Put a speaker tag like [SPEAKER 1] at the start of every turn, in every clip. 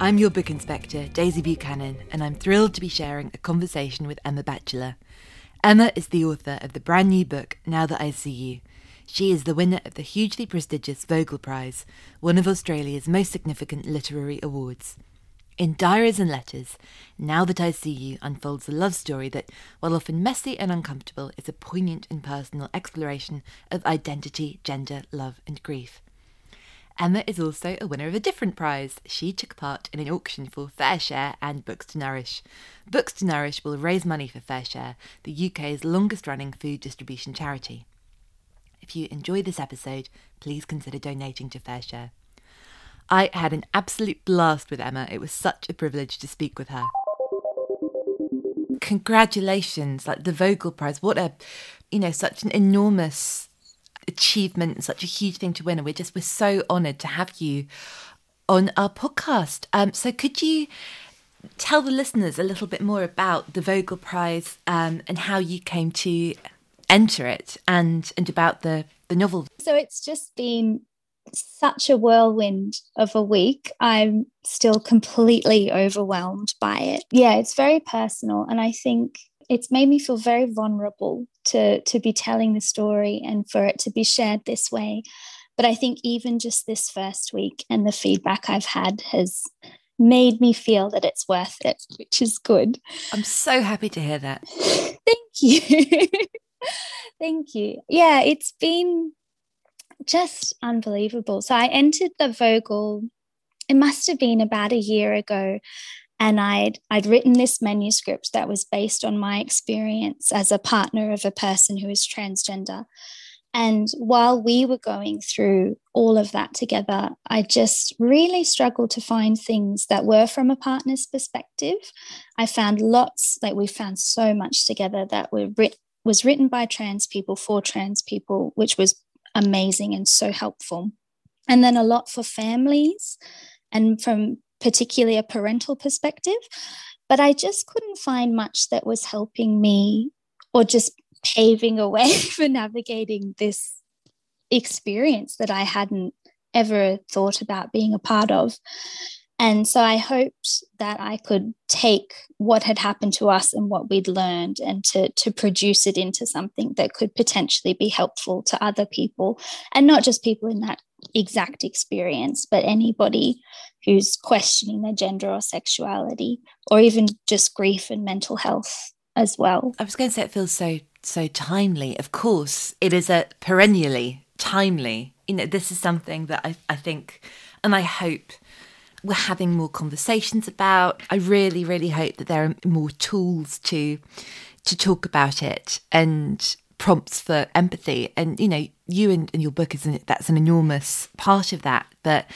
[SPEAKER 1] I'm your book inspector, Daisy Buchanan, and I'm thrilled to be sharing a conversation with Emma Batchelor. Emma is the author of the brand new book, Now That I See You. She is the winner of the hugely prestigious Vogel Prize, one of Australia's most significant literary awards. In Diaries and Letters, Now That I See You unfolds a love story that, while often messy and uncomfortable, is a poignant and personal exploration of identity, gender, love, and grief. Emma is also a winner of a different prize. She took part in an auction for Fair Share and Books to Nourish. Books to Nourish will raise money for Fair Share, the UK's longest running food distribution charity. If you enjoyed this episode, please consider donating to Fair Share. I had an absolute blast with Emma. It was such a privilege to speak with her. Congratulations, like the Vogel Prize. What a, you know, such an enormous achievement such a huge thing to win. And we're just, we're so honoured to have you on our podcast. Um, so could you tell the listeners a little bit more about the Vogel Prize um, and how you came to enter it and, and about the, the novel?
[SPEAKER 2] So it's just been such a whirlwind of a week. I'm still completely overwhelmed by it. Yeah, it's very personal. And I think it's made me feel very vulnerable to to be telling the story and for it to be shared this way. But i think even just this first week and the feedback i've had has made me feel that it's worth it which is good.
[SPEAKER 1] I'm so happy to hear that.
[SPEAKER 2] Thank you. Thank you. Yeah it's been just unbelievable. So i entered the vogel it must have been about a year ago and I'd I'd written this manuscript that was based on my experience as a partner of a person who is transgender. And while we were going through all of that together, I just really struggled to find things that were from a partner's perspective. I found lots, like we found so much together that were writ- was written by trans people for trans people, which was amazing and so helpful. And then a lot for families and from particularly a parental perspective. But I just couldn't find much that was helping me or just paving a way for navigating this experience that I hadn't ever thought about being a part of. And so I hoped that I could take what had happened to us and what we'd learned and to, to produce it into something that could potentially be helpful to other people and not just people in that exact experience, but anybody who's questioning their gender or sexuality, or even just grief and mental health as well.
[SPEAKER 1] I was going to say it feels so so timely. Of course, it is a perennially timely. You know, this is something that I, I think and I hope we're having more conversations about. I really, really hope that there are more tools to to talk about it and prompts for empathy. And you know, you and, your book is that's an enormous part of that. But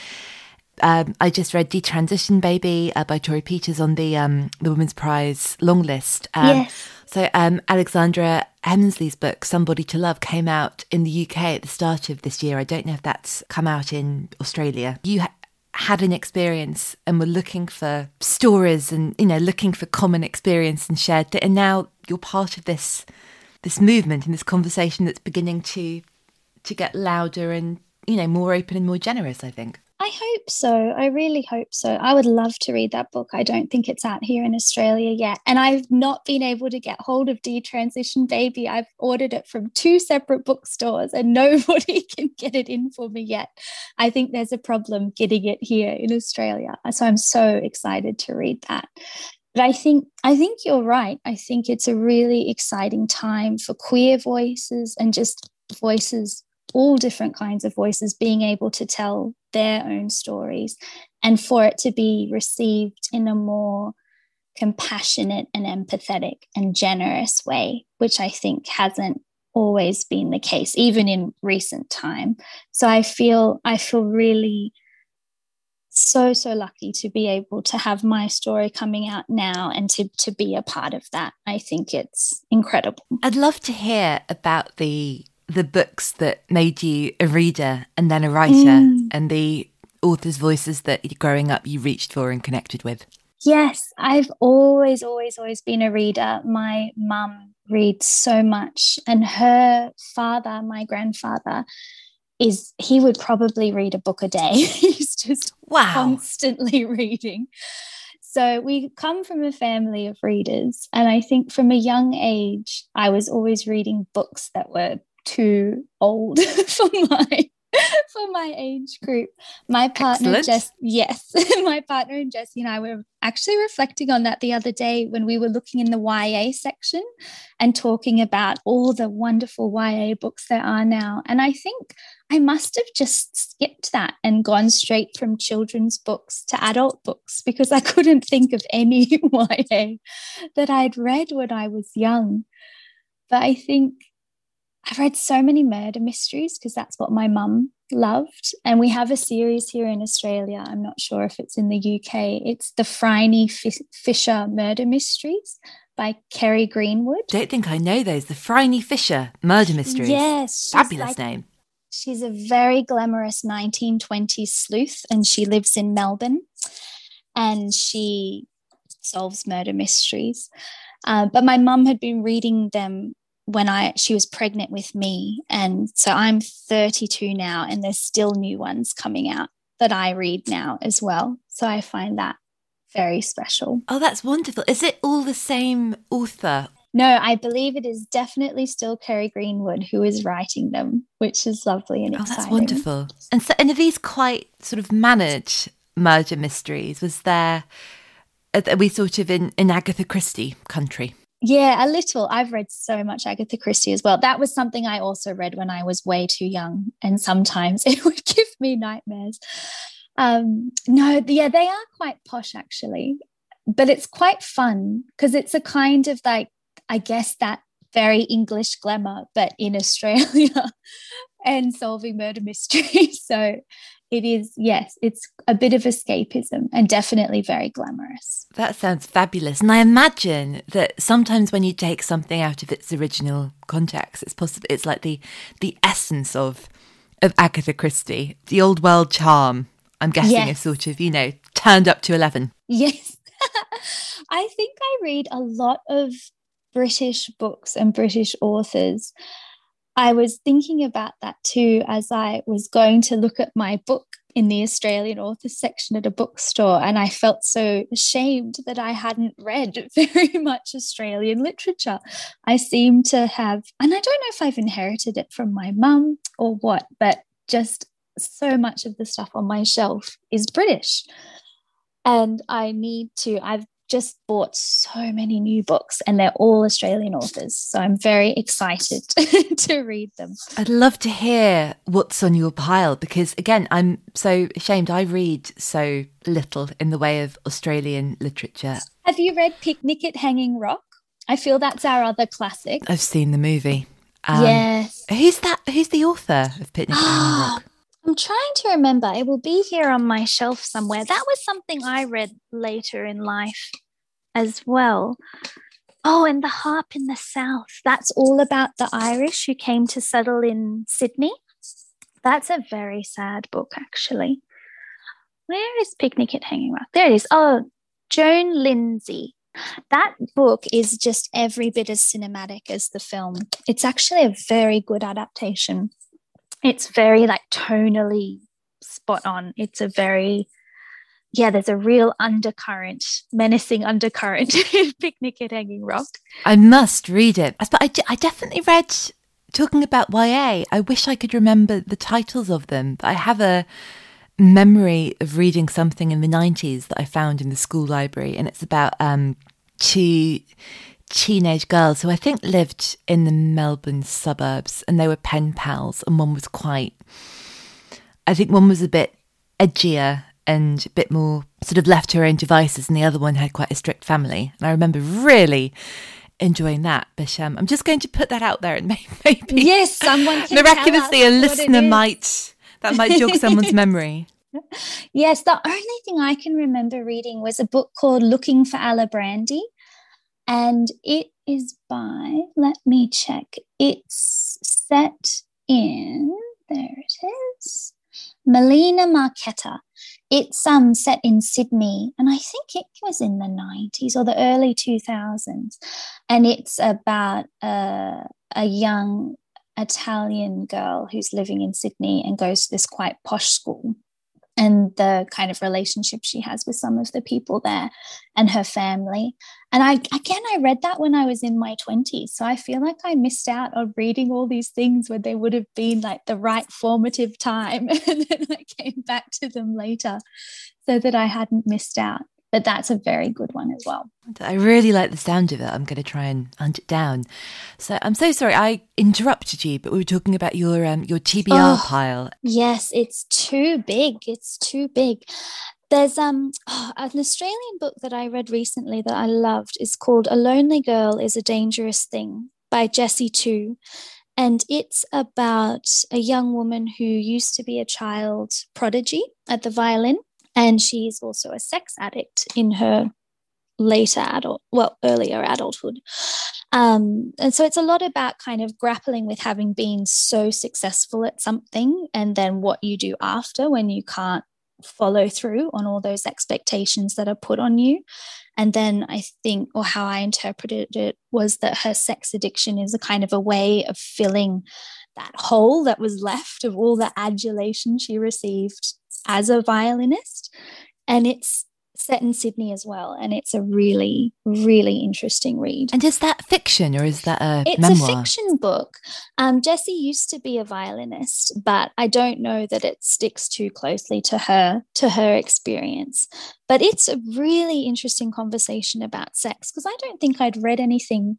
[SPEAKER 1] um, I just read "Detransition Baby" uh, by Torrey Peters on the um, the Women's Prize long list. Um,
[SPEAKER 2] yes.
[SPEAKER 1] So um, Alexandra Heminsley's book "Somebody to Love" came out in the UK at the start of this year. I don't know if that's come out in Australia. You ha- had an experience and were looking for stories and you know looking for common experience and shared and now you're part of this this movement and this conversation that's beginning to to get louder and you know more open and more generous. I think.
[SPEAKER 2] I hope so. I really hope so. I would love to read that book. I don't think it's out here in Australia yet. And I've not been able to get hold of Detransition Baby. I've ordered it from two separate bookstores and nobody can get it in for me yet. I think there's a problem getting it here in Australia. So I'm so excited to read that. But I think I think you're right. I think it's a really exciting time for queer voices and just voices all different kinds of voices being able to tell their own stories and for it to be received in a more compassionate and empathetic and generous way, which I think hasn't always been the case, even in recent time. So I feel I feel really so so lucky to be able to have my story coming out now and to to be a part of that i think it's incredible
[SPEAKER 1] i'd love to hear about the the books that made you a reader and then a writer mm. and the authors' voices that growing up you reached for and connected with?
[SPEAKER 2] Yes, I've always, always, always been a reader. My mum reads so much, and her father, my grandfather, is he would probably read a book a day. He's just wow. constantly reading. So we come from a family of readers. And I think from a young age, I was always reading books that were too old for my for my age group. My partner Excellent. Jess, yes, my partner and Jesse and I were actually reflecting on that the other day when we were looking in the YA section and talking about all the wonderful YA books there are now. And I think I must have just skipped that and gone straight from children's books to adult books because I couldn't think of any YA that I'd read when I was young. But I think I've read so many murder mysteries because that's what my mum loved. And we have a series here in Australia. I'm not sure if it's in the UK. It's the Phryne Fisher Murder Mysteries by Kerry Greenwood.
[SPEAKER 1] Don't think I know those. The Phryne Fisher Murder Mysteries.
[SPEAKER 2] Yes.
[SPEAKER 1] Fabulous like, name.
[SPEAKER 2] She's a very glamorous 1920s sleuth and she lives in Melbourne and she solves murder mysteries. Uh, but my mum had been reading them when I she was pregnant with me and so I'm 32 now and there's still new ones coming out that I read now as well so I find that very special.
[SPEAKER 1] Oh that's wonderful. Is it all the same author?
[SPEAKER 2] No, I believe it is definitely still Kerry Greenwood who is writing them, which is lovely and oh, exciting. oh, exciting.
[SPEAKER 1] That's wonderful. And so and are these quite sort of managed murder mysteries? Was there are we sort of in, in Agatha Christie country?
[SPEAKER 2] Yeah, a little. I've read so much Agatha Christie as well. That was something I also read when I was way too young, and sometimes it would give me nightmares. Um, no, yeah, they are quite posh actually, but it's quite fun because it's a kind of like, I guess, that very English glamour, but in Australia and solving murder mysteries. so it is, yes, it's a bit of escapism and definitely very glamorous.
[SPEAKER 1] That sounds fabulous. And I imagine that sometimes when you take something out of its original context, it's possible it's like the the essence of of Agatha Christie, the old world charm. I'm guessing yes. is sort of, you know, turned up to 11.
[SPEAKER 2] Yes. I think I read a lot of British books and British authors I was thinking about that too as I was going to look at my book in the Australian authors section at a bookstore, and I felt so ashamed that I hadn't read very much Australian literature. I seem to have, and I don't know if I've inherited it from my mum or what, but just so much of the stuff on my shelf is British. And I need to, I've just bought so many new books and they're all Australian authors. So I'm very excited to read them.
[SPEAKER 1] I'd love to hear what's on your pile because, again, I'm so ashamed. I read so little in the way of Australian literature.
[SPEAKER 2] Have you read Picnic at Hanging Rock? I feel that's our other classic.
[SPEAKER 1] I've seen the movie. Um,
[SPEAKER 2] yes.
[SPEAKER 1] Who's that? Who's the author of Picnic at Hanging Rock?
[SPEAKER 2] I'm trying to remember. It will be here on my shelf somewhere. That was something I read later in life as well. Oh, and The Harp in the South. That's all about the Irish who came to settle in Sydney. That's a very sad book, actually. Where is Picnic at Hanging Rock? There it is. Oh, Joan Lindsay That book is just every bit as cinematic as the film. It's actually a very good adaptation. It's very like tonally spot on. It's a very yeah, there's a real undercurrent, menacing undercurrent in Picnic at Hanging Rock.
[SPEAKER 1] I must read it. But I, definitely read, talking about YA, I wish I could remember the titles of them. But I have a memory of reading something in the 90s that I found in the school library, and it's about um, two teenage girls who I think lived in the Melbourne suburbs, and they were pen pals, and one was quite, I think one was a bit edgier and a bit more sort of left to her own devices, and the other one had quite a strict family. And I remember really enjoying that. But um, I'm just going to put that out there, and maybe
[SPEAKER 2] yes, someone
[SPEAKER 1] miraculously a listener might that might jog someone's memory.
[SPEAKER 2] Yes, the only thing I can remember reading was a book called Looking for Alibrandi. And it is by, let me check, it's set in, there it is, Melina Marchetta. It's um, set in Sydney, and I think it was in the 90s or the early 2000s. And it's about uh, a young Italian girl who's living in Sydney and goes to this quite posh school and the kind of relationship she has with some of the people there and her family. And I again I read that when I was in my 20s. So I feel like I missed out on reading all these things when they would have been like the right formative time. and then I came back to them later so that I hadn't missed out but that's a very good one as well.
[SPEAKER 1] I really like the sound of it. I'm going to try and hunt it down. So I'm so sorry I interrupted you, but we were talking about your um, your TBR oh, pile.
[SPEAKER 2] Yes, it's too big. It's too big. There's um oh, an Australian book that I read recently that I loved It's called A Lonely Girl is a Dangerous Thing by Jessie Tu. And it's about a young woman who used to be a child prodigy at the violin and she's also a sex addict in her later adult, well, earlier adulthood. Um, and so it's a lot about kind of grappling with having been so successful at something and then what you do after when you can't follow through on all those expectations that are put on you. And then I think, or how I interpreted it, was that her sex addiction is a kind of a way of filling that hole that was left of all the adulation she received as a violinist. And it's set in Sydney as well. And it's a really, really interesting read.
[SPEAKER 1] And is that fiction or is that a
[SPEAKER 2] it's
[SPEAKER 1] memoir?
[SPEAKER 2] a fiction book. Um, Jessie used to be a violinist, but I don't know that it sticks too closely to her to her experience. But it's a really interesting conversation about sex because I don't think I'd read anything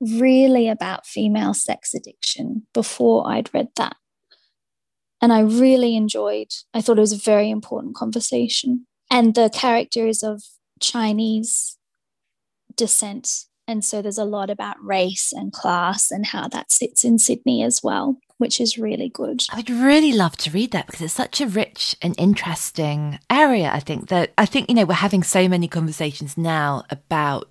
[SPEAKER 2] really about female sex addiction before I'd read that. And I really enjoyed, I thought it was a very important conversation. And the character is of Chinese descent. And so there's a lot about race and class and how that sits in Sydney as well, which is really good.
[SPEAKER 1] I would really love to read that because it's such a rich and interesting area. I think that, I think, you know, we're having so many conversations now about,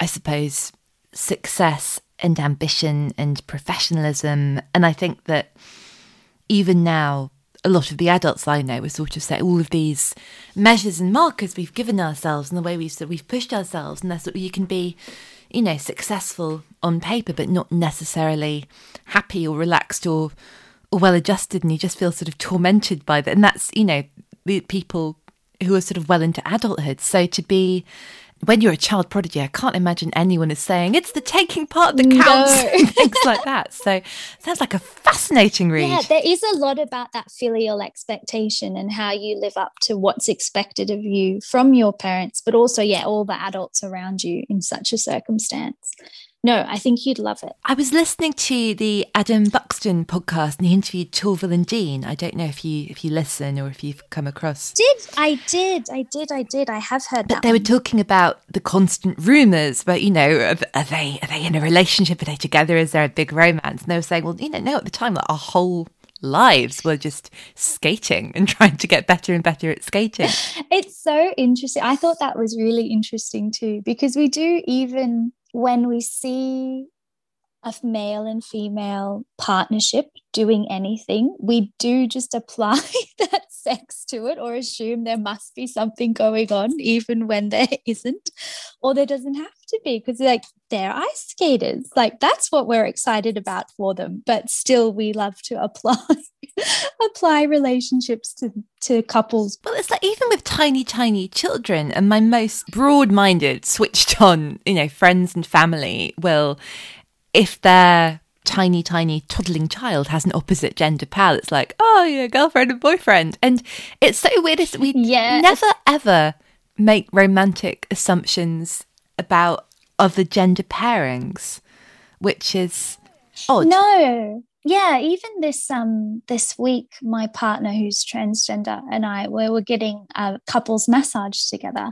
[SPEAKER 1] I suppose, success and ambition and professionalism. And I think that even now, a lot of the adults I know are sort of say all of these measures and markers we've given ourselves and the way we've we've pushed ourselves, and that's what you can be, you know, successful on paper, but not necessarily happy or relaxed or or well adjusted, and you just feel sort of tormented by that. And that's you know the people who are sort of well into adulthood. So to be when you're a child prodigy, I can't imagine anyone is saying it's the taking part that counts, no. things like that. So sounds like a fascinating read.
[SPEAKER 2] Yeah, there is a lot about that filial expectation and how you live up to what's expected of you from your parents, but also, yeah, all the adults around you in such a circumstance no, I think you'd love it.
[SPEAKER 1] I was listening to the Adam Buxton podcast and he interviewed Torvill and Dean. I don't know if you if you listen or if you've come across.
[SPEAKER 2] Did I did I did I did I have heard
[SPEAKER 1] but. They one. were talking about the constant rumours, but you know, are, are, they are they in a relationship? Are they together? Is there a big romance? And they were saying, well, you know, no, at the time, like our whole lives were just skating and trying to get better and better at skating.
[SPEAKER 2] It's so interesting. I thought that was really interesting too, because we do even when we see a male and female partnership doing anything, we do just apply that sex to it or assume there must be something going on, even when there isn't, or there doesn't have to be, because like they're ice skaters. Like that's what we're excited about for them. But still, we love to apply apply relationships to to couples.
[SPEAKER 1] Well, it's like even with tiny, tiny children, and my most broad-minded, switched on, you know, friends and family will, if they're tiny, tiny, toddling child has an opposite gender pal. It's like, oh, yeah, girlfriend and boyfriend. And it's so weird. It's, we
[SPEAKER 2] Yes.
[SPEAKER 1] never, ever make romantic assumptions about other gender pairings, which is odd.
[SPEAKER 2] No. Yeah, even this um this week, my partner who's transgender and I we were getting a couples massage together,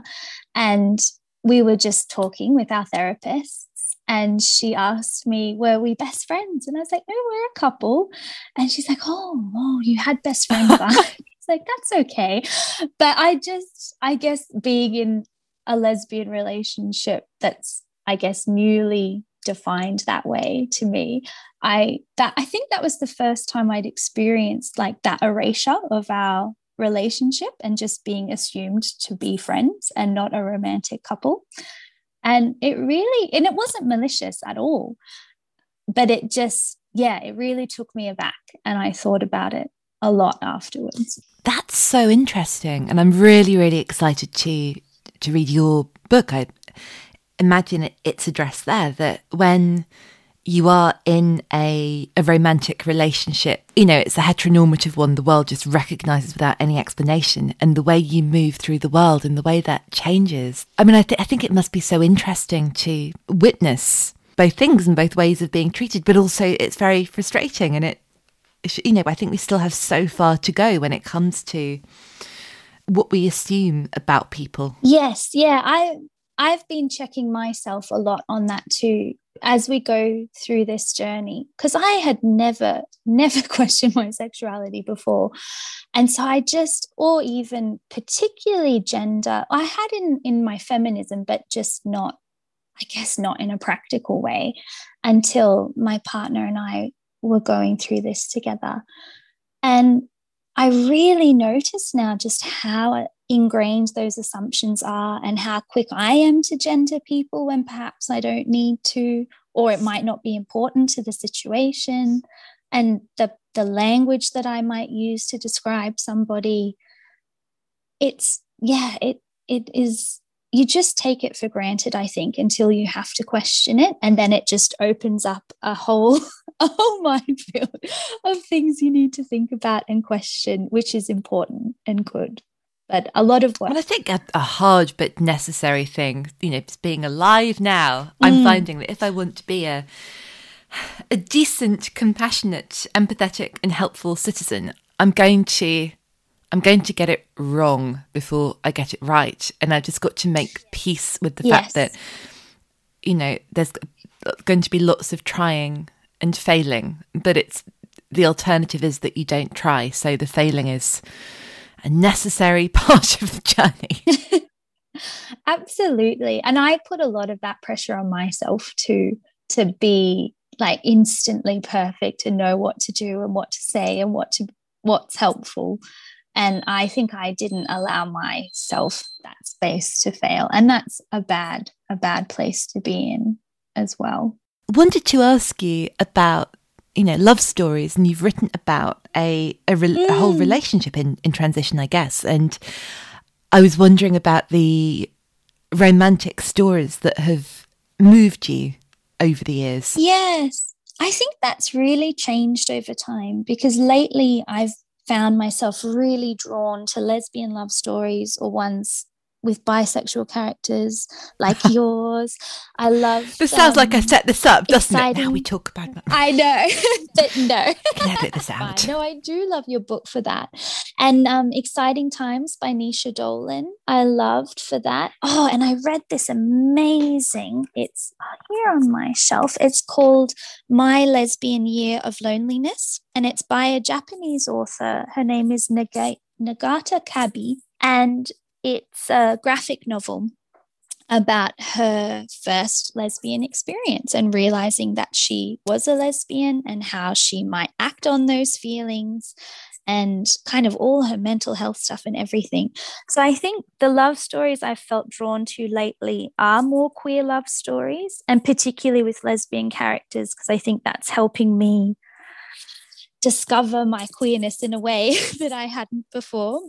[SPEAKER 2] and we were just talking with our therapists. And she asked me, "Were we best friends?" And I was like, "No, we're a couple." And she's like, "Oh, oh, you had best friends. It's like that's okay, but I just, I guess, being in a lesbian relationship that's, I guess, newly defined that way to me I that I think that was the first time I'd experienced like that erasure of our relationship and just being assumed to be friends and not a romantic couple. And it really and it wasn't malicious at all. But it just yeah, it really took me aback and I thought about it a lot afterwards.
[SPEAKER 1] That's so interesting, and I'm really, really excited to to read your book. I imagine it, it's addressed there that when you are in a a romantic relationship, you know, it's a heteronormative one. The world just recognizes without any explanation, and the way you move through the world and the way that changes. I mean, I, th- I think it must be so interesting to witness both things and both ways of being treated, but also it's very frustrating and it you know, I think we still have so far to go when it comes to what we assume about people.
[SPEAKER 2] Yes, yeah, I I've been checking myself a lot on that too as we go through this journey because I had never never questioned my sexuality before. And so I just or even particularly gender, I had in in my feminism but just not I guess not in a practical way until my partner and I were going through this together. And I really notice now just how ingrained those assumptions are and how quick I am to gender people when perhaps I don't need to, or it might not be important to the situation. And the, the language that I might use to describe somebody, it's, yeah, it, it is you just take it for granted i think until you have to question it and then it just opens up a whole a whole minefield of things you need to think about and question which is important and good but a lot of work
[SPEAKER 1] Well, I think a, a hard but necessary thing, you know, being alive now. I'm mm. finding that if I want to be a a decent, compassionate, empathetic, and helpful citizen, I'm going to I'm going to get it wrong before I get it right, and I've just got to make peace with the
[SPEAKER 2] Yes.
[SPEAKER 1] fact that you know there's going to be lots of trying and failing, but it's the alternative is that you don't try, so the failing is a necessary part of the journey.
[SPEAKER 2] Absolutely. And I put a lot of that pressure on myself to to be like instantly perfect and know what to do and what to say and what to what's helpful. And I think I didn't allow myself that space to fail. And that's a bad, a bad place to be in as well.
[SPEAKER 1] wanted to ask you about you know love stories and you've written about a a, re- a whole mm. relationship in in transition i guess. And i was wondering about the romantic stories that have moved you over the years.
[SPEAKER 2] Yes. I think that's really changed over time because lately I've found myself really drawn to lesbian love stories or ones with bisexual characters like yours. I love
[SPEAKER 1] this sounds like i
[SPEAKER 2] um,
[SPEAKER 1] set this up doesn't it now
[SPEAKER 2] exciting-
[SPEAKER 1] we talk about That.
[SPEAKER 2] I know, but no.
[SPEAKER 1] Can edit this
[SPEAKER 2] Fine.
[SPEAKER 1] out.
[SPEAKER 2] No, I do love your book for that. And um, Exciting Times by Naoise Dolan, I loved for that. Oh, and I read this amazing, it's here on my shelf. It's called My Lesbian Year of Loneliness, and it's by a Japanese author. Her name is Nagata Kabi, and it's a graphic novel about her first lesbian experience and realizing that she was a lesbian and how she might act on those feelings and kind of all her mental health stuff and everything. So I think the love stories I've felt drawn to lately are more queer love stories, and particularly with lesbian characters, because I think that's helping me discover my queerness in a way that I hadn't before.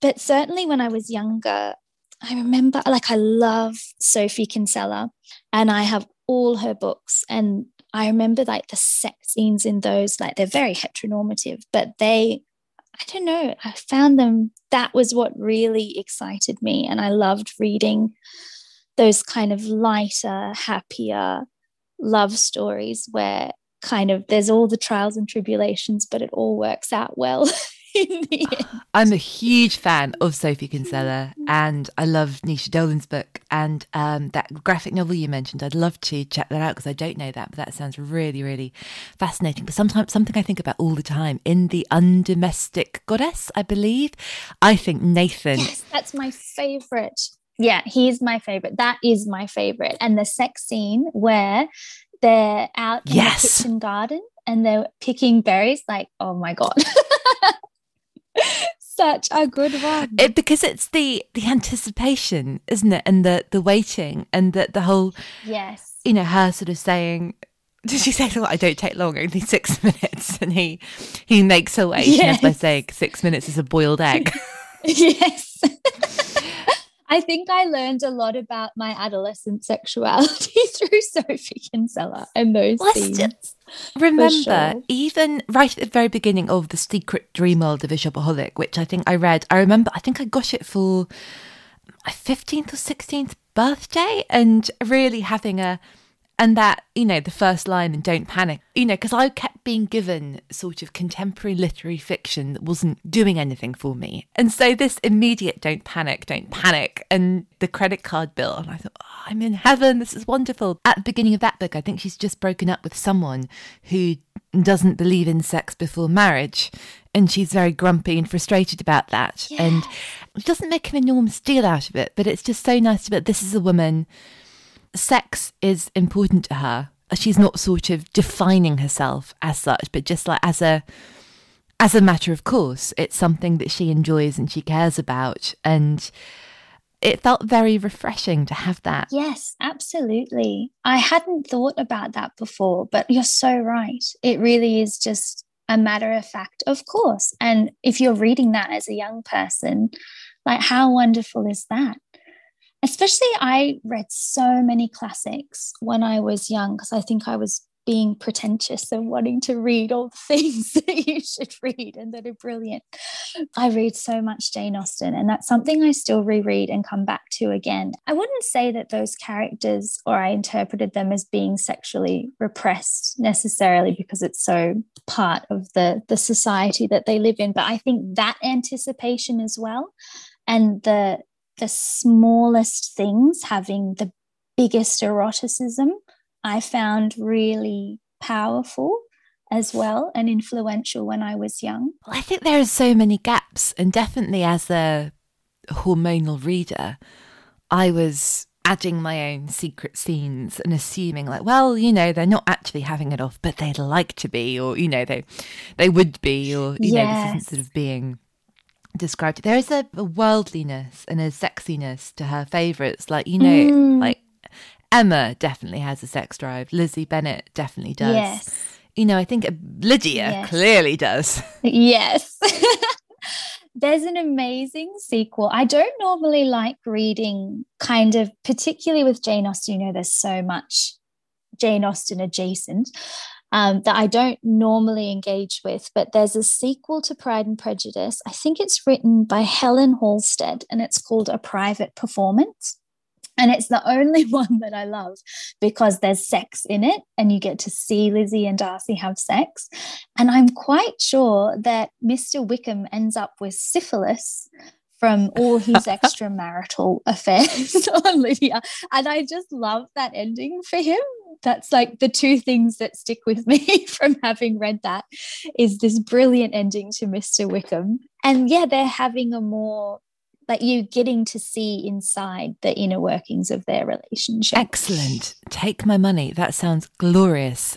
[SPEAKER 2] But certainly when I was younger, I remember like I love Sophie Kinsella and I have all her books. And I remember like the sex scenes in those like they're very heteronormative but they I don't know I found them that was what really excited me. And I loved reading those kind of lighter happier love stories where kind of there's all the trials and tribulations but it all works out well
[SPEAKER 1] I'm a huge fan of Sophie Kinsella and I love Naoise Dolan's book and um, that graphic novel you mentioned. I'd love to check that out because I don't know that, but that sounds really, really fascinating. But sometimes something I think about all the time in The Undomestic Goddess, I believe. I think Nathan.
[SPEAKER 2] Yes, that's my favorite. Yeah, he's my favorite. That is my favorite. And the sex scene where they're out in yes. the kitchen garden and they're picking berries, like, oh my God. Such a good one.
[SPEAKER 1] It, because it's the the anticipation, isn't it? And the the waiting and the the whole
[SPEAKER 2] Yes.
[SPEAKER 1] You know, her sort of saying did she say, "I don't take long, only six minutes"? And he he makes her wait yes. by saying six minutes is a boiled egg.
[SPEAKER 2] yes. I think I learned a lot about my adolescent sexuality through Sophie Kinsella and those well, scenes.
[SPEAKER 1] Remember, sure. even right at the very beginning of The Secret Dream World of a Shopaholic, which I think I read, I remember, I think I got it for my 15th or 16th birthday and really having a and that you know the first line and don't panic you know because i kept being given sort of contemporary literary fiction that wasn't doing anything for me. And so this immediate don't panic don't panic and the credit card bill and i thought oh, i'm in heaven this is wonderful. At the beginning of that book i think she's just broken up with someone who doesn't believe in sex before marriage and she's very grumpy and frustrated about that. Yeah. and it doesn't make an enormous deal out of it but it's just so nice to be this is a woman sex is important to her. She's not sort of defining herself as such, but just like as a as a matter of course, it's something that she enjoys and she cares about and it felt very refreshing to have that.
[SPEAKER 2] Yes, absolutely. I hadn't thought about that before, but you're so right. It really is just a matter of fact, of course. And if you're reading that as a young person, like how wonderful is that? Especially I read so many classics when I was young because I think I was being pretentious and wanting to read all the things that you should read and that are brilliant. I read so much Jane Austen, and that's something I still reread and come back to again. I wouldn't say that those characters or I interpreted them as being sexually repressed necessarily because it's so part of the, the society that they live in, but I think that anticipation as well and the the smallest things having the biggest eroticism, I found really powerful as well and influential when I was young.
[SPEAKER 1] Well, I think there are so many gaps, and definitely as a hormonal reader, I was adding my own secret scenes and assuming like well you know they're not actually having it off but they'd like to be or you know they they would be or you yes. know this isn't sort of being described. There is a, a worldliness and a sexiness to her favourites. Like, you know, mm. like Emma definitely has a sex drive. Lizzie Bennet definitely does. Yes. You know, I think Lydia yes. clearly does.
[SPEAKER 2] Yes. There's an amazing sequel. I don't normally like reading, kind of, particularly with Jane Austen. You know, there's so much Jane Austen adjacent um, that I don't normally engage with. But there's a sequel to Pride and Prejudice. I think it's written by Helen Halstead and it's called A Private Performance. And it's the only one that I love because there's sex in it and you get to see Lizzie and Darcy have sex. And I'm quite sure that Mr. Wickham ends up with syphilis from all his extramarital affairs on Lydia. And I just love that ending for him that's like the two things that stick with me from having read that is this brilliant ending to Mr. Wickham. And yeah, they're having a more like you getting to see inside the inner workings of their relationship.
[SPEAKER 1] Excellent. Take my money. That sounds glorious.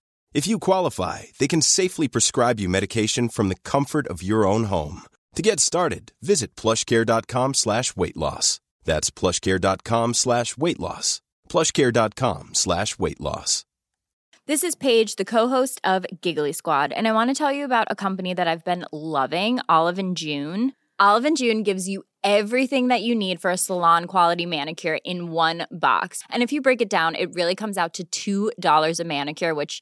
[SPEAKER 3] If you qualify, they can safely prescribe you medication from the comfort of your own home. To get started, visit plushcare.com slash weight loss. That's plushcare.com slash weight loss. plushcare.com slash weight loss.
[SPEAKER 4] This is Paige, the co-host of Giggly Squad, and I want to tell you about a company that I've been loving, Olive and June. Olive and June gives you everything that you need for a salon quality manicure in one box. And if you break it down, it really comes out to $2 a manicure, which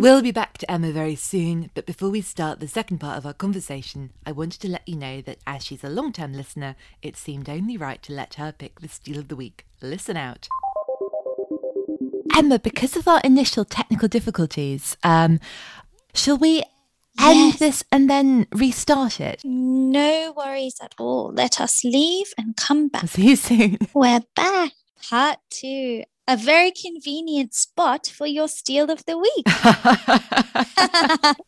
[SPEAKER 1] We'll be back to Emma very soon, but before we start the second part of our conversation, I wanted to let you know that as she's a long term listener, it seemed only right to let her pick the Steal of the Week. Listen out. Emma, because of our initial technical difficulties, um, shall we end
[SPEAKER 2] Yes.
[SPEAKER 1] this and then restart it?
[SPEAKER 2] No worries at all. Let us leave and come back.
[SPEAKER 1] See you soon.
[SPEAKER 2] We're back. Part two. A very convenient spot for your steal of the week.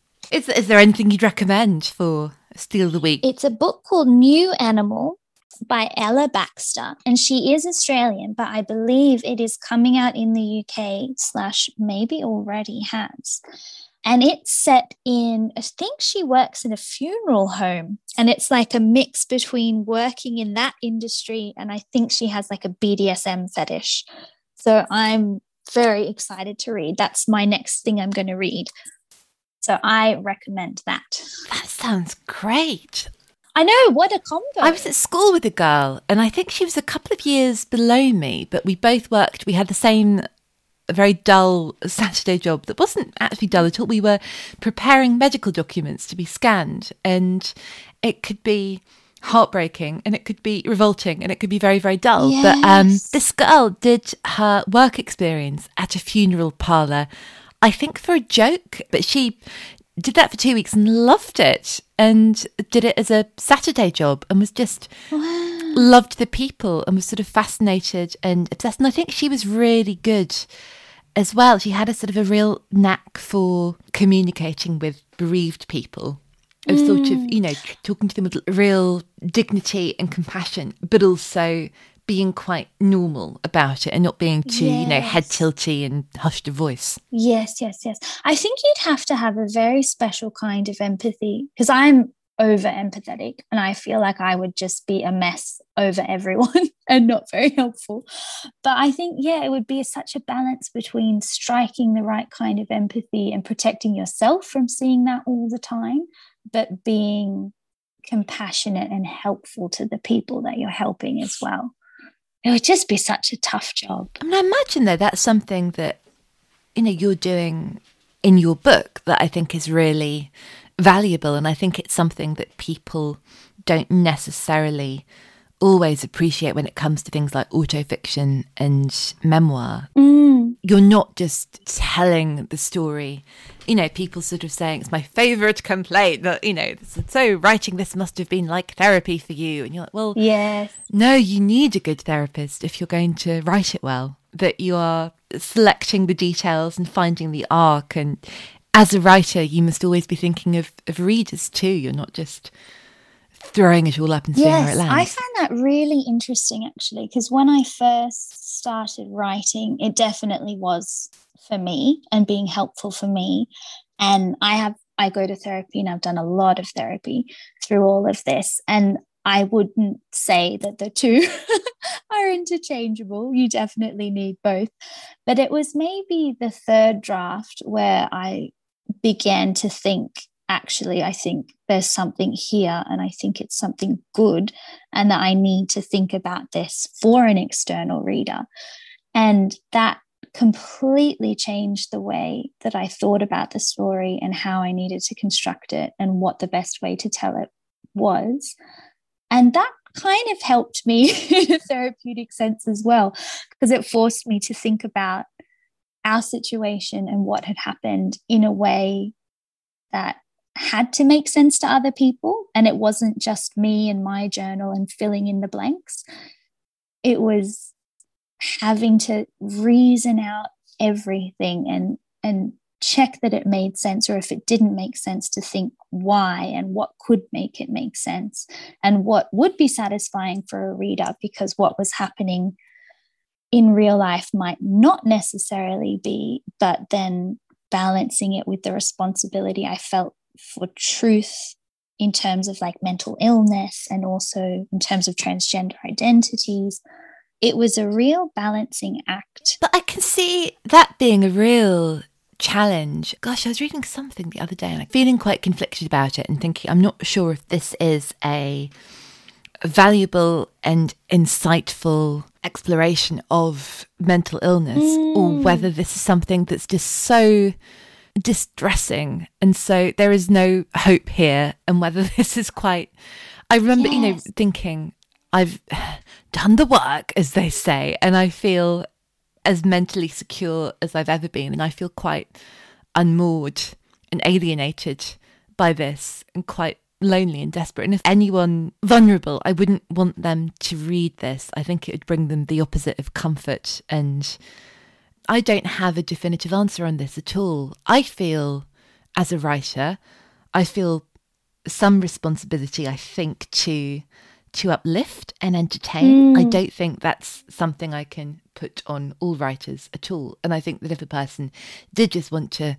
[SPEAKER 1] is, is there anything you'd recommend for Steal of the Week?
[SPEAKER 2] It's a book called New Animal by Ella Baxter, and she is Australian, but I believe it is coming out in the UK slash maybe already has. And it's set in, I think she works in a funeral home, and it's like a mix between working in that industry and I think she has like a BDSM fetish. So I'm very excited to read. That's my next thing I'm going to read. So I recommend that.
[SPEAKER 1] that sounds great.
[SPEAKER 2] I know, what a combo.
[SPEAKER 1] I was at school with a girl, and I think she was a couple of years below me, but we both worked. We had the same very dull Saturday job that wasn't actually dull at all. We were preparing medical documents to be scanned, and it could be heartbreaking and it could be revolting and it could be very very dull but um this girl did her work experience at a funeral parlor i think for a joke but she did that for two weeks and loved it and did it as a saturday job and was just loved the people and was sort of fascinated and obsessed. And I think she was really good as well. She had a sort of a real knack for communicating with bereaved people. Of sort of, you know, talking to them with real dignity and compassion, but also being quite normal about it and not being too, you know, head tilty and hushed a voice.
[SPEAKER 2] Yes, yes, yes. I think you'd have to have a very special kind of empathy because I'm over empathetic and I feel like I would just be a mess over everyone and not very helpful. But I think, yeah, it would be such a balance between striking the right kind of empathy and protecting yourself from seeing that all the time, but being compassionate and helpful to the people that you're helping as well. It would just be such a tough job.
[SPEAKER 1] I mean, I imagine though that's something that you know you're doing in your book that I think is really valuable, and I think it's something that people don't necessarily always appreciate when it comes to things like autofiction and memoir.
[SPEAKER 2] Mm,
[SPEAKER 1] You're not just telling the story. You know, people sort of saying it's my favorite complaint that you know. So writing this must have been like therapy for you, and you're like, well,
[SPEAKER 2] yes.
[SPEAKER 1] no, you need a good therapist if you're going to write it well. That you are selecting the details and finding the arc. And as a writer, you must always be thinking of, of readers too. You're not just throwing it all up and seeing
[SPEAKER 2] yes,
[SPEAKER 1] where it lands.
[SPEAKER 2] I found that really interesting actually, because when I first started writing, it definitely was for me and being helpful for me. And I have, I go to therapy and I've done a lot of therapy through all of this. And I wouldn't say that the two are interchangeable. You definitely need both. But it was maybe the third draft where I began to think actually, I think there's something here and I think it's something good, and that I need to think about this for an external reader. And that completely changed the way that I thought about the story and how I needed to construct it and what the best way to tell it was. And that kind of helped me in a therapeutic sense as well, because it forced me to think about our situation and what had happened in a way that had to make sense to other people. And it wasn't just me and my journal and filling in the blanks. It was having to reason out everything and and check that it made sense or if it didn't make sense to think why and what could make it make sense and what would be satisfying for a reader because what was happening in real life might not necessarily be but then balancing it with the responsibility i felt for truth in terms of like mental illness and also in terms of transgender identities it was a real balancing act
[SPEAKER 1] but i can see that being a real challenge. Gosh, I was reading something the other day and I'm feeling quite conflicted about it and thinking I'm not sure if this is a valuable and insightful exploration of mental illness mm. or whether this is something that's just so distressing and so there is no hope here and whether this is quite I remember yes. you know thinking I've done the work as they say and I feel as mentally secure as I've ever been. And I feel quite unmoored and alienated by this and quite lonely and desperate. And if anyone vulnerable, I wouldn't want them to read this. I think it would bring them the opposite of comfort. And I don't have a definitive answer on this at all. I feel, as a writer, I feel some responsibility, I think, to to uplift and entertain. Mm. I don't think that's something I can put on all writers at all. And I think that if a person did just want to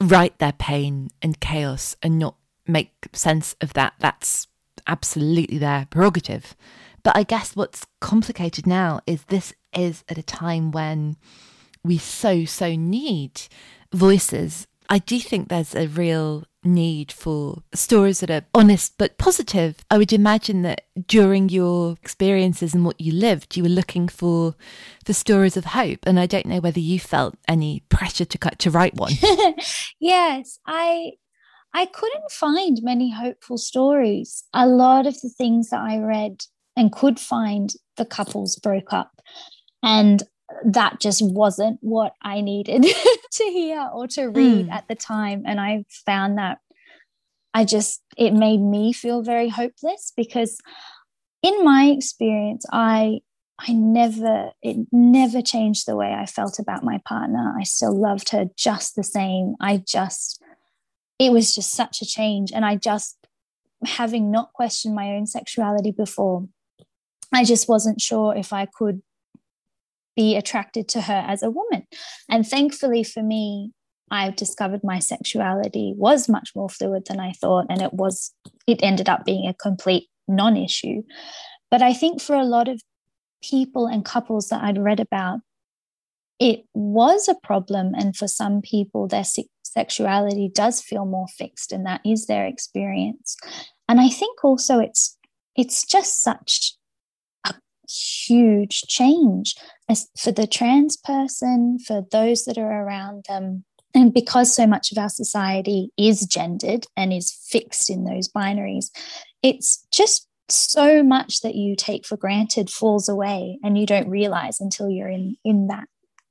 [SPEAKER 1] write their pain and chaos and not make sense of that, that's absolutely their prerogative. But I guess what's complicated now is this is at a time when we so, so need voices. I do think there's a real need for stories that are honest but positive. I would imagine that during your experiences and what you lived, you were looking for the stories of hope. And I don't know whether you felt any pressure to cut to write one.
[SPEAKER 2] yes, I I couldn't find many hopeful stories. A lot of the things that I read and could find, the couples broke up. And that just wasn't what I needed to hear or to read mm. at the time. And I found that I just, it made me feel very hopeless because in my experience, I, I never, it never changed the way I felt about my partner. I still loved her just the same. I just, it was just such a change. And I just, having not questioned my own sexuality before, I just wasn't sure if I could be attracted to her as a woman. And thankfully for me, I discovered my sexuality was much more fluid than I thought, and it was it ended up being a complete non-issue. But I think for a lot of people and couples that I'd read about, it was a problem, and for some people, their sexuality does feel more fixed, and that is their experience. And I think also it's it's just such a huge change for the trans person, for those that are around them. And because so much of our society is gendered and is fixed in those binaries, it's just so much that you take for granted falls away and you don't realize until you're in in that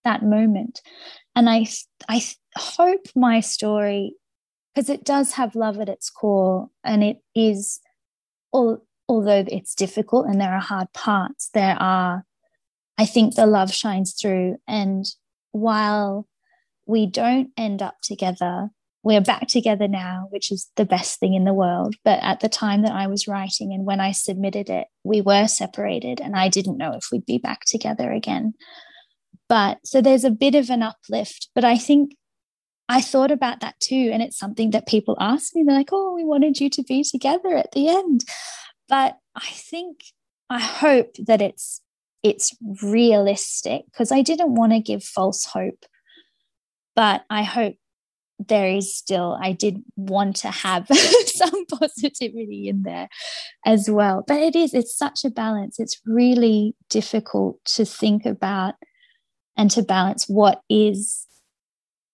[SPEAKER 2] that moment and i i hope my story because it does have love at its core and it is although it's difficult and there are hard parts, there are, I think the love shines through. And while we don't end up together, we're back together now, which is the best thing in the world. But at the time that I was writing and when I submitted it, we were separated and I didn't know if we'd be back together again. But so there's a bit of an uplift. But I think I thought about that too. And it's something that people ask me. They're like, oh, we wanted you to be together at the end. But I think, I hope that it's it's realistic because I didn't want to give false hope. But I hope there is still, I did want to have some positivity in there as well. But it is, it's such a balance. It's really difficult to think about and to balance what is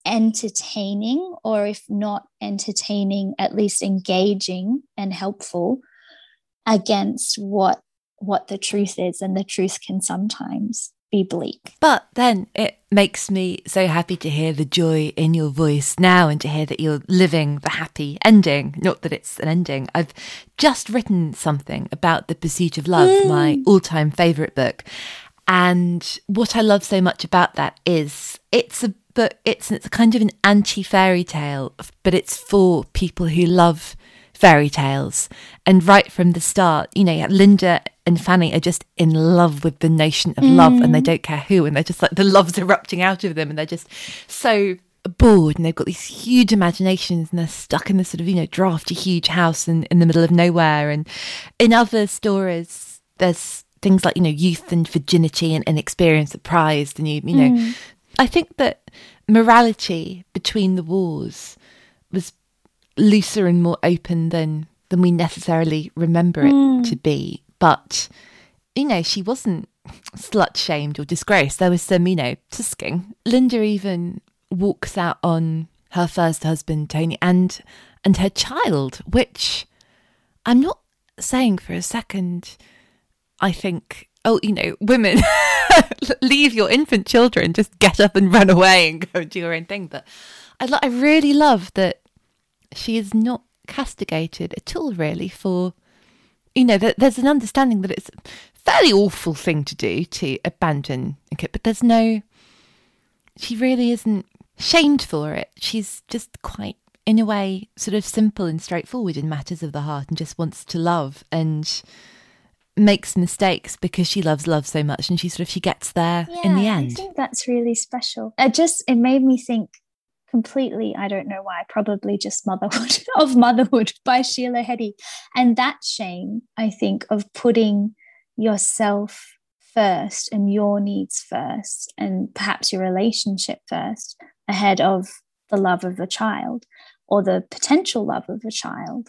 [SPEAKER 2] entertaining, or if not entertaining, at least engaging and helpful against what what the truth is and the truth can sometimes be bleak.
[SPEAKER 1] But then it makes me so happy to hear the joy in your voice now and to hear that you're living the happy ending. Not that it's an ending. I've just written something about The Pursuit of Love, mm. my all time favourite book. And what I love so much about that is it's a book, it's, it's a kind of an anti fairy tale, but it's for people who love fairy tales. And right from the start, you know, Linda and Fanny are just in love with the notion of mm. love and they mm. don't care who. And they're just like, the love's erupting out of them and they're just so bored and they've got these huge imaginations and they're stuck in this sort of, you know, drafty, huge house in, in the middle of nowhere. And in other stories, there's things like, you know, youth and virginity and, and experience are prized. And you, you know, mm. I think that morality between the wars was looser and more open than than we necessarily remember it mm. to be. But you know, she wasn't slut shamed or disgraced. There was some, you know, tusking. Linda even walks out on her first husband, Tony, and and her child, which I'm not saying for a second. I think, oh, you know, women leave your infant children, just get up and run away and go and do your own thing. But I, I really love that she is not castigated at all, really, for, you know, there's an understanding that it's a fairly awful thing to do to abandon a kid, but there's no, she really isn't shamed for it. She's just quite, in a way, sort of simple and straightforward in matters of the heart and just wants to love and makes mistakes because she loves love so much and she sort of she gets there yeah, in the end. I
[SPEAKER 2] think that's really special. It just it made me think completely, I don't know why, probably just Motherhood of Motherhood by Sheila Heti. And that shame, I think, of putting yourself first and your needs first, and perhaps your relationship first, ahead of the love of a child or the potential love of a child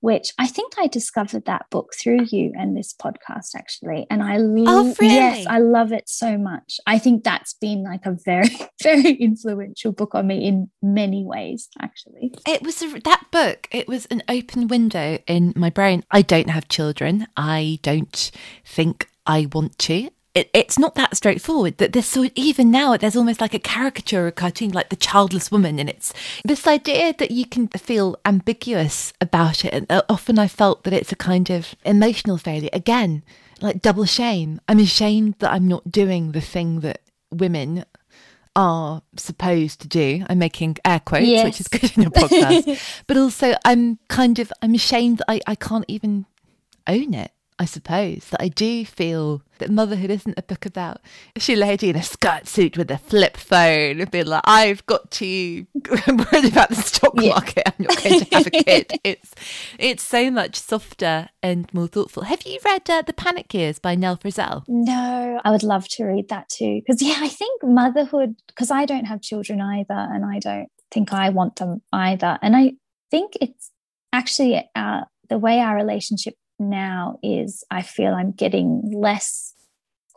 [SPEAKER 2] which I think I discovered that book through you and this podcast actually. And I
[SPEAKER 1] love oh, really?
[SPEAKER 2] yes, I love it so much. I think that's been like a very, very influential book on me in many ways, actually.
[SPEAKER 1] It was a, that book, it was an open window in my brain. I don't have children. I don't think I want to it, it's not that straightforward that there's so even now there's almost like a caricature a cartoon like the childless woman and it's this idea that you can feel ambiguous about it and uh, often i felt that it's a kind of emotional failure again like double shame i'm ashamed that i'm not doing the thing that women are supposed to do. I'm making air quotes, yes. which is good in a podcast. but also I'm kind of I'm ashamed that I, I can't even own it. I suppose, that I do feel that motherhood isn't a book about she lady in a skirt suit with a flip phone and being like, I've got to I'm about the stock yeah. market. I'm not going to have a kid. it's it's so much softer and more thoughtful. Have you read uh, The Panic Years by Nell Frizzell?
[SPEAKER 2] No, I would love to read that too. Because yeah, I think motherhood because I don't have children either, and I don't think I want them either. And I think it's actually uh, the way our relationship now is I feel I'm getting less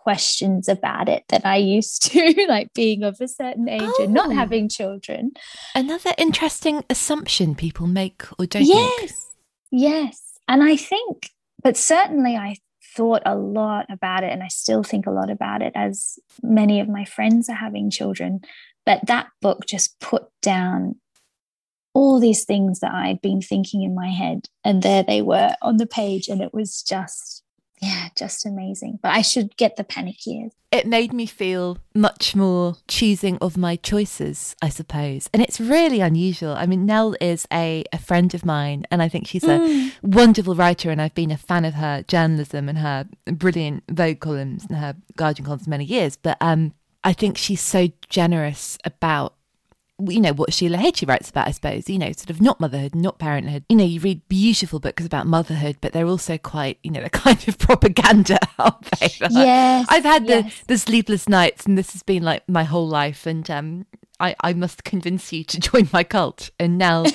[SPEAKER 2] questions about it than I used to, like being of a certain age oh. and not oh. having children.
[SPEAKER 1] Another interesting assumption people make or don't
[SPEAKER 2] yes,
[SPEAKER 1] make.
[SPEAKER 2] Yes. And I think, but certainly I thought a lot about it and I still think a lot about it as many of my friends are having children. But that book just put down all these things that I'd been thinking in my head. And there they were on the page. And it was just, yeah, just amazing. But I should get the panic years.
[SPEAKER 1] It made me feel much more choosing of my choices, I suppose. And it's really unusual. I mean, Nell is a, a friend of mine, and I think she's a mm. wonderful writer. And I've been a fan of her journalism and her brilliant Vogue columns and her Guardian columns for many years. But um, I think she's so generous about you know what Sheila Heti writes about, I suppose. You know, sort of not motherhood, not parenthood. You know, you read beautiful books about motherhood, but they're also quite, you know, they're kind of propaganda, aren't they?
[SPEAKER 2] yes.
[SPEAKER 1] I've had
[SPEAKER 2] yes.
[SPEAKER 1] the the sleepless nights, and this has been like my whole life, and um, I I must convince you to join my cult. And Nell,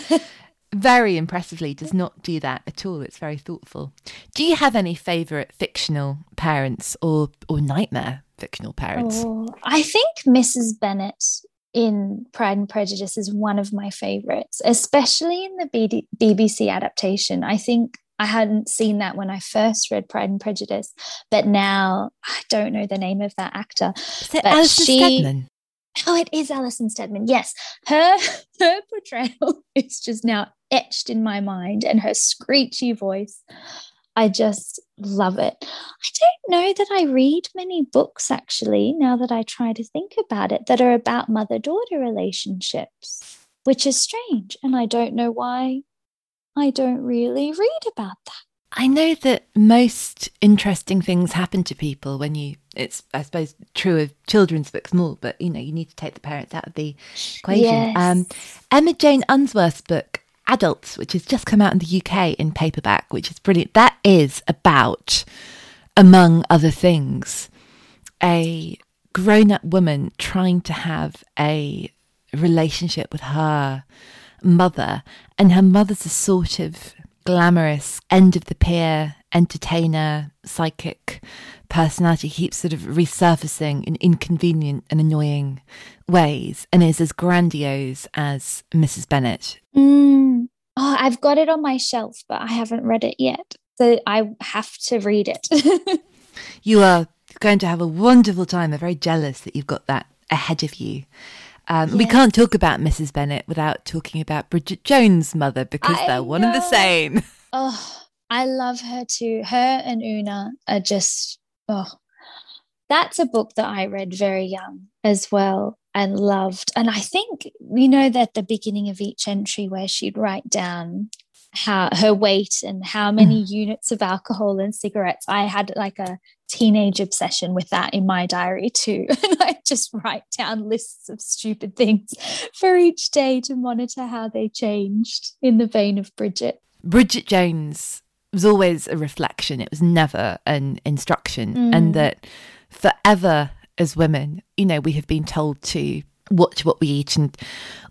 [SPEAKER 1] very impressively, does not do that at all. It's very thoughtful. Do you have any favourite fictional parents or or nightmare fictional parents?
[SPEAKER 2] Oh, I think Mrs. Bennet in Pride and Prejudice is one of my favorites, especially in the BD- BBC adaptation. I think I hadn't seen that when I first read Pride and Prejudice, but now I don't know the name of that actor.
[SPEAKER 1] Is it Alison she, Steadman?
[SPEAKER 2] Oh, it is Alison Steadman. Yes, her her portrayal is just now etched in my mind, and her screechy voice. I just love it. I don't know that I read many books actually, now that I try to think about it, that are about mother daughter relationships, which is strange. And I don't know why I don't really read about that.
[SPEAKER 1] I know that most interesting things happen to people when you, it's, I suppose, true of children's books more, but you know, you need to take the parents out of the equation.
[SPEAKER 2] Yes.
[SPEAKER 1] Um, Emma Jane Unsworth's book, Adults, which has just come out in the UK in paperback, which is brilliant. That is about, among other things, a grown up woman trying to have a relationship with her mother, and her mother's a sort of glamorous end of the pier entertainer, psychic personality keeps sort of resurfacing in inconvenient and annoying ways and is as grandiose as Mrs. Bennet.
[SPEAKER 2] Mm. Oh, I've got it on my shelf, but I haven't read it yet. So I have to read it.
[SPEAKER 1] you are going to have a wonderful time. I'm very jealous that you've got that ahead of you. Um. We can't talk about Mrs. Bennet without talking about Bridget Jones' mother because I they're one know. and the same.
[SPEAKER 2] Oh, I love her too. Her and Una are just oh, that's a book that I read very young as well and loved. And I think, you know, that the beginning of each entry where she'd write down how her weight and how many mm. units of alcohol and cigarettes. I had like a teenage obsession with that in my diary too. And I just write down lists of stupid things for each day to monitor how they changed in the vein of Bridget.
[SPEAKER 1] Bridget Jones was always a reflection, it was never an instruction. Mm. And that forever as women, you know, we have been told to watch what we eat and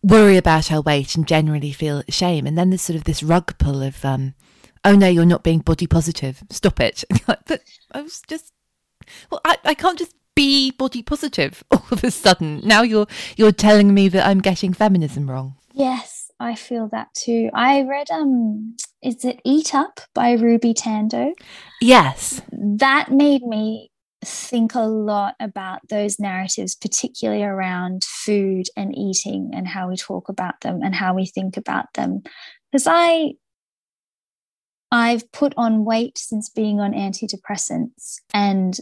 [SPEAKER 1] worry about our weight and generally feel shame. And then there's sort of this rug pull of, um, oh no, you're not being body positive. Stop it. but I was just, well, I, I can't just be body positive all of a sudden. Now you're you're telling me that I'm getting feminism wrong.
[SPEAKER 2] Yes, I feel that too. I read um is it Eat Up by Ruby Tandoh?
[SPEAKER 1] Yes.
[SPEAKER 2] That made me think a lot about those narratives, particularly around food and eating and how we talk about them and how we think about them. Because I I've put on weight since being on antidepressants and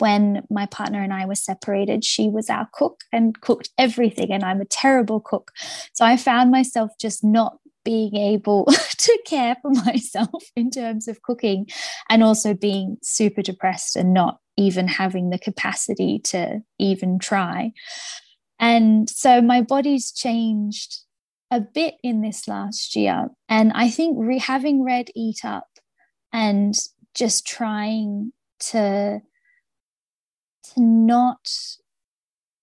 [SPEAKER 2] when my partner and I were separated, she was our cook and cooked everything, and I'm a terrible cook. So I found myself just not being able to care for myself in terms of cooking and also being super depressed and not even having the capacity to even try. And so my body's changed a bit in this last year. And I think re- having read Eat Up and just trying to to not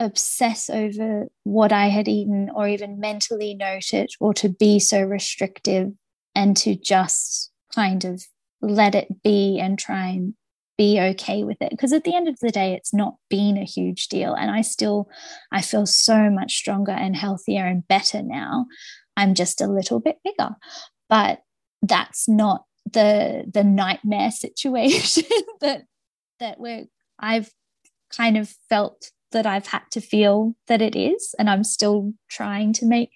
[SPEAKER 2] obsess over what I had eaten or even mentally note it or to be so restrictive and to just kind of let it be and try and be okay with it. Because at the end of the day it's not been a huge deal. And i still i feel so much stronger and healthier and better now. I'm just a little bit bigger. But that's not the the nightmare situation that that we're i've kind of felt that I've had to feel that it is. And I'm still trying to make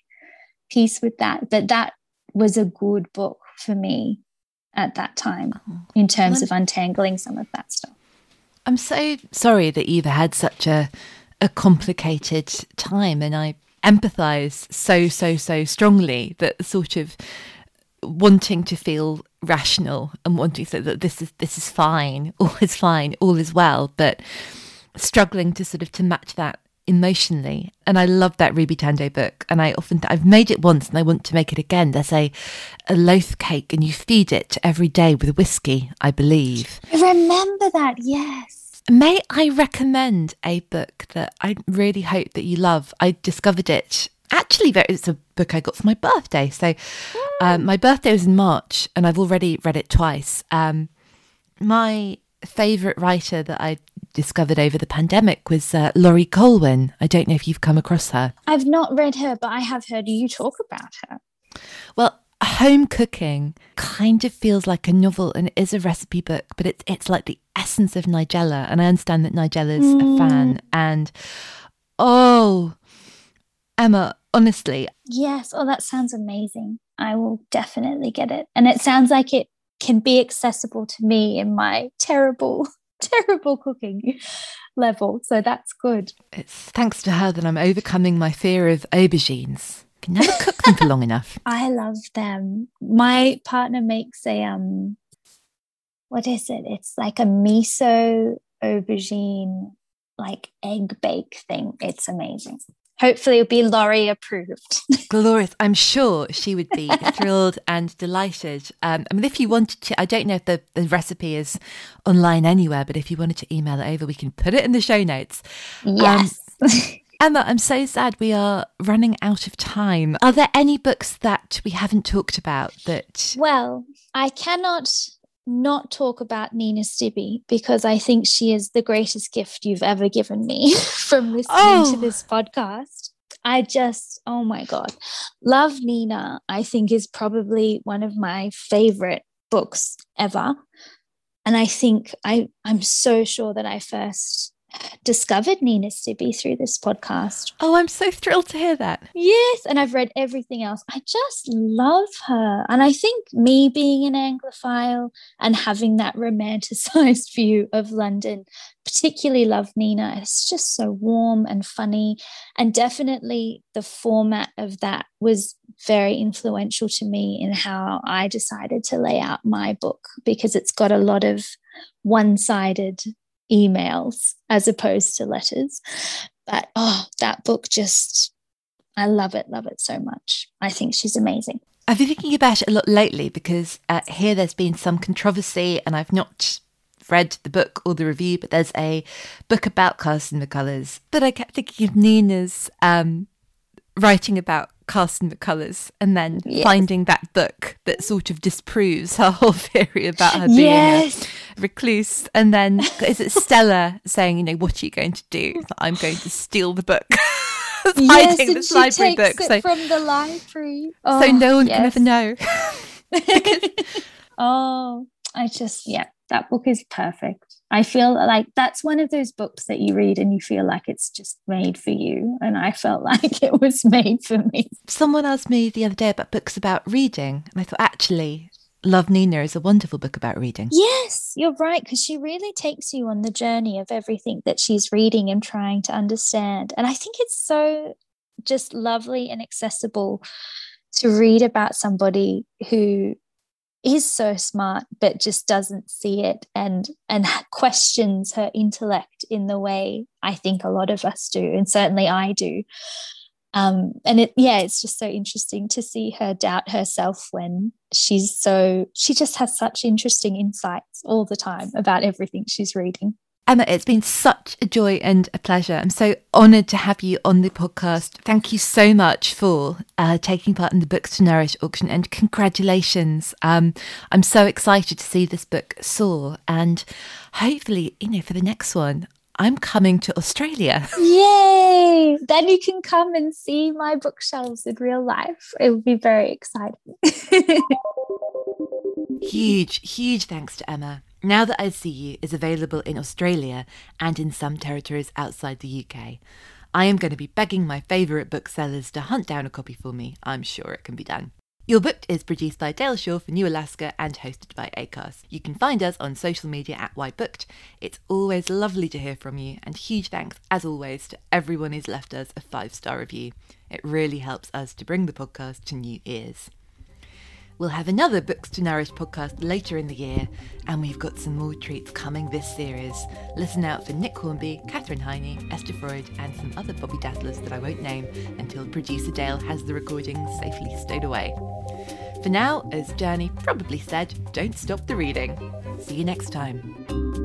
[SPEAKER 2] peace with that. But that was a good book for me at that time oh, in terms of untangling some of that stuff.
[SPEAKER 1] I'm so sorry that you've had such a a complicated time, and I empathise so so so strongly that sort of wanting to feel rational and wanting to say that this is this is fine, all is fine, all is well, but struggling to sort of to match that emotionally. And I love that Ruby Tandoh book. And I often, I've made it once and I want to make it again. There's a, a loaf cake and you feed it every day with whiskey, I believe.
[SPEAKER 2] I remember that, yes.
[SPEAKER 1] May I recommend a book that I really hope that you love? I discovered it. Actually, it's a book I got for my birthday. So, um, my birthday was in March, and I've already read it twice. Um, my favorite writer that I discovered over the pandemic was uh, Laurie Colwin. I don't know if you've come across her.
[SPEAKER 2] I've not read her, but I have heard you talk about her.
[SPEAKER 1] Well, home cooking kind of feels like a novel and is a recipe book, but it's it's like the essence of Nigella. And I understand that Nigella's mm. a fan. And oh, Emma, honestly.
[SPEAKER 2] Yes. Oh, that sounds amazing. I will definitely get it. And it sounds like it can be accessible to me in my terrible, terrible cooking level. So that's good.
[SPEAKER 1] It's thanks to her that I'm overcoming my fear of aubergines. Can never cook them for long enough.
[SPEAKER 2] I love them. My partner makes a um what is it? It's like a miso aubergine like egg bake thing. It's amazing hopefully it'll be Laurie approved.
[SPEAKER 1] Glorious. I'm sure she would be thrilled and delighted. Um, I mean, if you wanted to, I don't know if the, the, recipe is online anywhere, but if you wanted to email it over, we can put it in the show notes.
[SPEAKER 2] Yes. Um,
[SPEAKER 1] Emma, I'm so sad we are running out of time. Are there any books that we haven't talked about that?
[SPEAKER 2] Well, I cannot not talk about Nina Stibbe because I think she is the greatest gift you've ever given me from listening oh. to this podcast. I just, oh my God. Love Nina, I think, is probably one of my favorite books ever. And I think I, I'm so sure that I first discovered Nina Stibbe through this podcast.
[SPEAKER 1] Oh, I'm so thrilled to hear that.
[SPEAKER 2] Yes, and I've read everything else. I just love her. And I think me being an Anglophile and having that romanticized view of London, particularly love Nina. It's just so warm and funny. And definitely the format of that was very influential to me in how I decided to lay out my book because it's got a lot of one sided emails as opposed to letters. But oh, that book just, I love it, love it so much. I think she's amazing.
[SPEAKER 1] I've been thinking about it a lot lately because uh, here there's been some controversy, and I've not read the book or the review, but there's a book about Carson McCullers. But I kept thinking of Nina's um, writing about Carson McCullers and then yes. finding that book that sort of disproves her whole theory about her being a recluse. And then is it Stella saying, you know, what are you going to do? I'm going to steal the book.
[SPEAKER 2] yes, and the library book. so, from the library.
[SPEAKER 1] Oh, so no one yes. can ever know.
[SPEAKER 2] because, oh, I just, yeah, that book is perfect. I feel like that's one of those books that you read and you feel like it's just made for you. And I felt like it was made for me.
[SPEAKER 1] Someone asked me the other day about books about reading. And I thought, actually, Love Nina is a wonderful book about reading.
[SPEAKER 2] Yes, you're right, because she really takes you on the journey of everything that she's reading and trying to understand. And I think it's so just lovely and accessible to read about somebody who is so smart but just doesn't see it and and questions her intellect in the way I think a lot of us do and certainly I do. Um, and it yeah it's just so interesting to see her doubt herself when she's so she just has such interesting insights all the time about everything she's reading
[SPEAKER 1] Emma, it's been such a joy and a pleasure. I'm so honoured to have you on the podcast. Thank you so much for uh, taking part in the Books to Nourish auction and congratulations. Um, I'm so excited to see this book soar and hopefully, you know, for the next one, I'm coming to Australia.
[SPEAKER 2] Yay! Then you can come and see my bookshelves in real life. It would be very exciting.
[SPEAKER 1] huge, huge thanks to Emma. Now that I See You is available in Australia and in some territories outside the UK, I am going to be begging my favourite booksellers to hunt down a copy for me. I'm sure it can be done. You're Booked is produced by Dale Shaw for New Alaska and hosted by ACAST. You can find us on social media at Why Booked. It's always lovely to hear from you, and huge thanks, as always, to everyone who's left us a five star review. It really helps us to bring the podcast to new ears. We'll have another Books to Nourish podcast later in the year, and we've got some more treats coming this series. Listen out for Nick Hornby, Catherine Heine, Esther Freud, and some other Bobby Dazzlers that I won't name until producer Dale has the recordings safely stowed away. For now, as Journey probably said, don't stop the reading. See you next time.